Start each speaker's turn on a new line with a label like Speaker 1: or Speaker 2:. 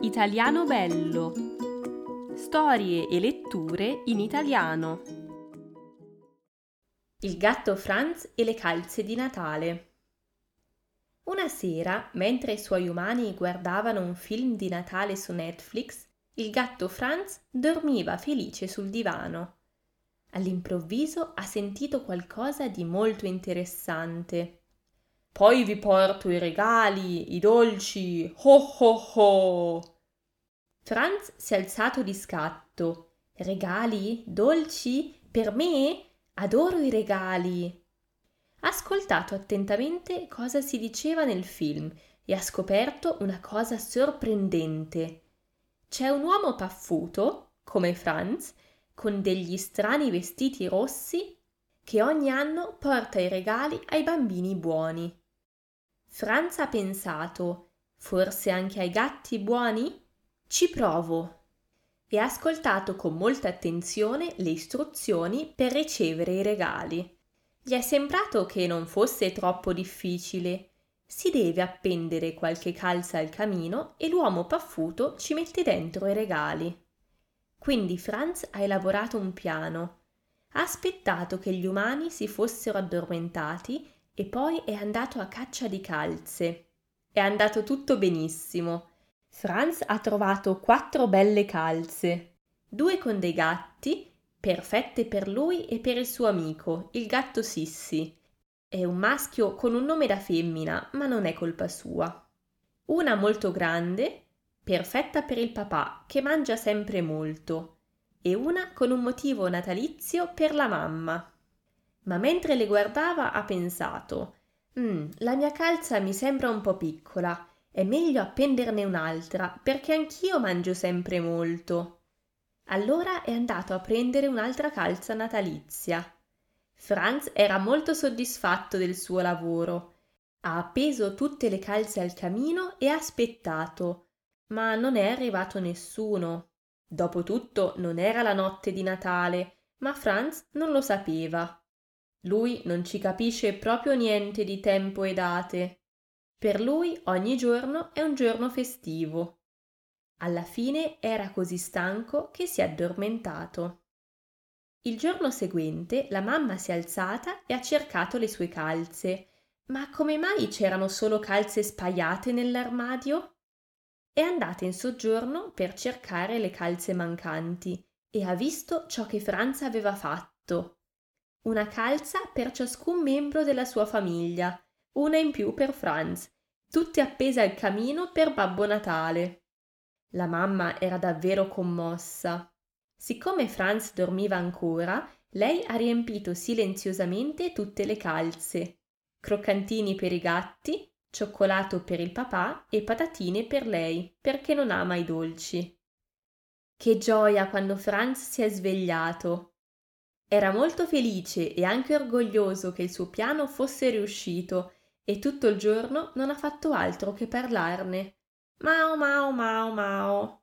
Speaker 1: Italiano bello. Storie e letture in italiano. Il gatto Franz e le calze di Natale. Una sera, mentre i suoi umani guardavano un film di Natale su Netflix, il gatto Franz dormiva felice sul divano. All'improvviso ha sentito qualcosa di molto interessante. Poi vi porto i regali, i dolci. Ho ho ho. Franz si è alzato di scatto. Regali? Dolci? Per me? Adoro i regali. Ha ascoltato attentamente cosa si diceva nel film e ha scoperto una cosa sorprendente. C'è un uomo paffuto, come Franz, con degli strani vestiti rossi, che ogni anno porta i regali ai bambini buoni. Franz ha pensato, forse anche ai gatti buoni? Ci provo. E ha ascoltato con molta attenzione le istruzioni per ricevere i regali. Gli è sembrato che non fosse troppo difficile. Si deve appendere qualche calza al camino e l'uomo paffuto ci mette dentro i regali. Quindi Franz ha elaborato un piano. Ha aspettato che gli umani si fossero addormentati e poi è andato a caccia di calze. È andato tutto benissimo. Franz ha trovato quattro belle calze, due con dei gatti, perfette per lui e per il suo amico, il gatto Sissi. È un maschio con un nome da femmina, ma non è colpa sua. Una molto grande, perfetta per il papà, che mangia sempre molto, e una con un motivo natalizio per la mamma ma mentre le guardava ha pensato mm, la mia calza mi sembra un po' piccola, è meglio appenderne un'altra perché anch'io mangio sempre molto. Allora è andato a prendere un'altra calza natalizia. Franz era molto soddisfatto del suo lavoro. Ha appeso tutte le calze al camino e ha aspettato, ma non è arrivato nessuno. Dopotutto non era la notte di Natale, ma Franz non lo sapeva. Lui non ci capisce proprio niente di tempo e date. Per lui ogni giorno è un giorno festivo. Alla fine era così stanco che si è addormentato. Il giorno seguente la mamma si è alzata e ha cercato le sue calze. Ma come mai c'erano solo calze spaiate nell'armadio? È andata in soggiorno per cercare le calze mancanti e ha visto ciò che Franz aveva fatto una calza per ciascun membro della sua famiglia, una in più per Franz, tutte appese al camino per Babbo Natale. La mamma era davvero commossa. Siccome Franz dormiva ancora, lei ha riempito silenziosamente tutte le calze. Croccantini per i gatti, cioccolato per il papà e patatine per lei, perché non ama i dolci. Che gioia quando Franz si è svegliato. Era molto felice e anche orgoglioso che il suo piano fosse riuscito e tutto il giorno non ha fatto altro che parlarne. Mao mao mao mao.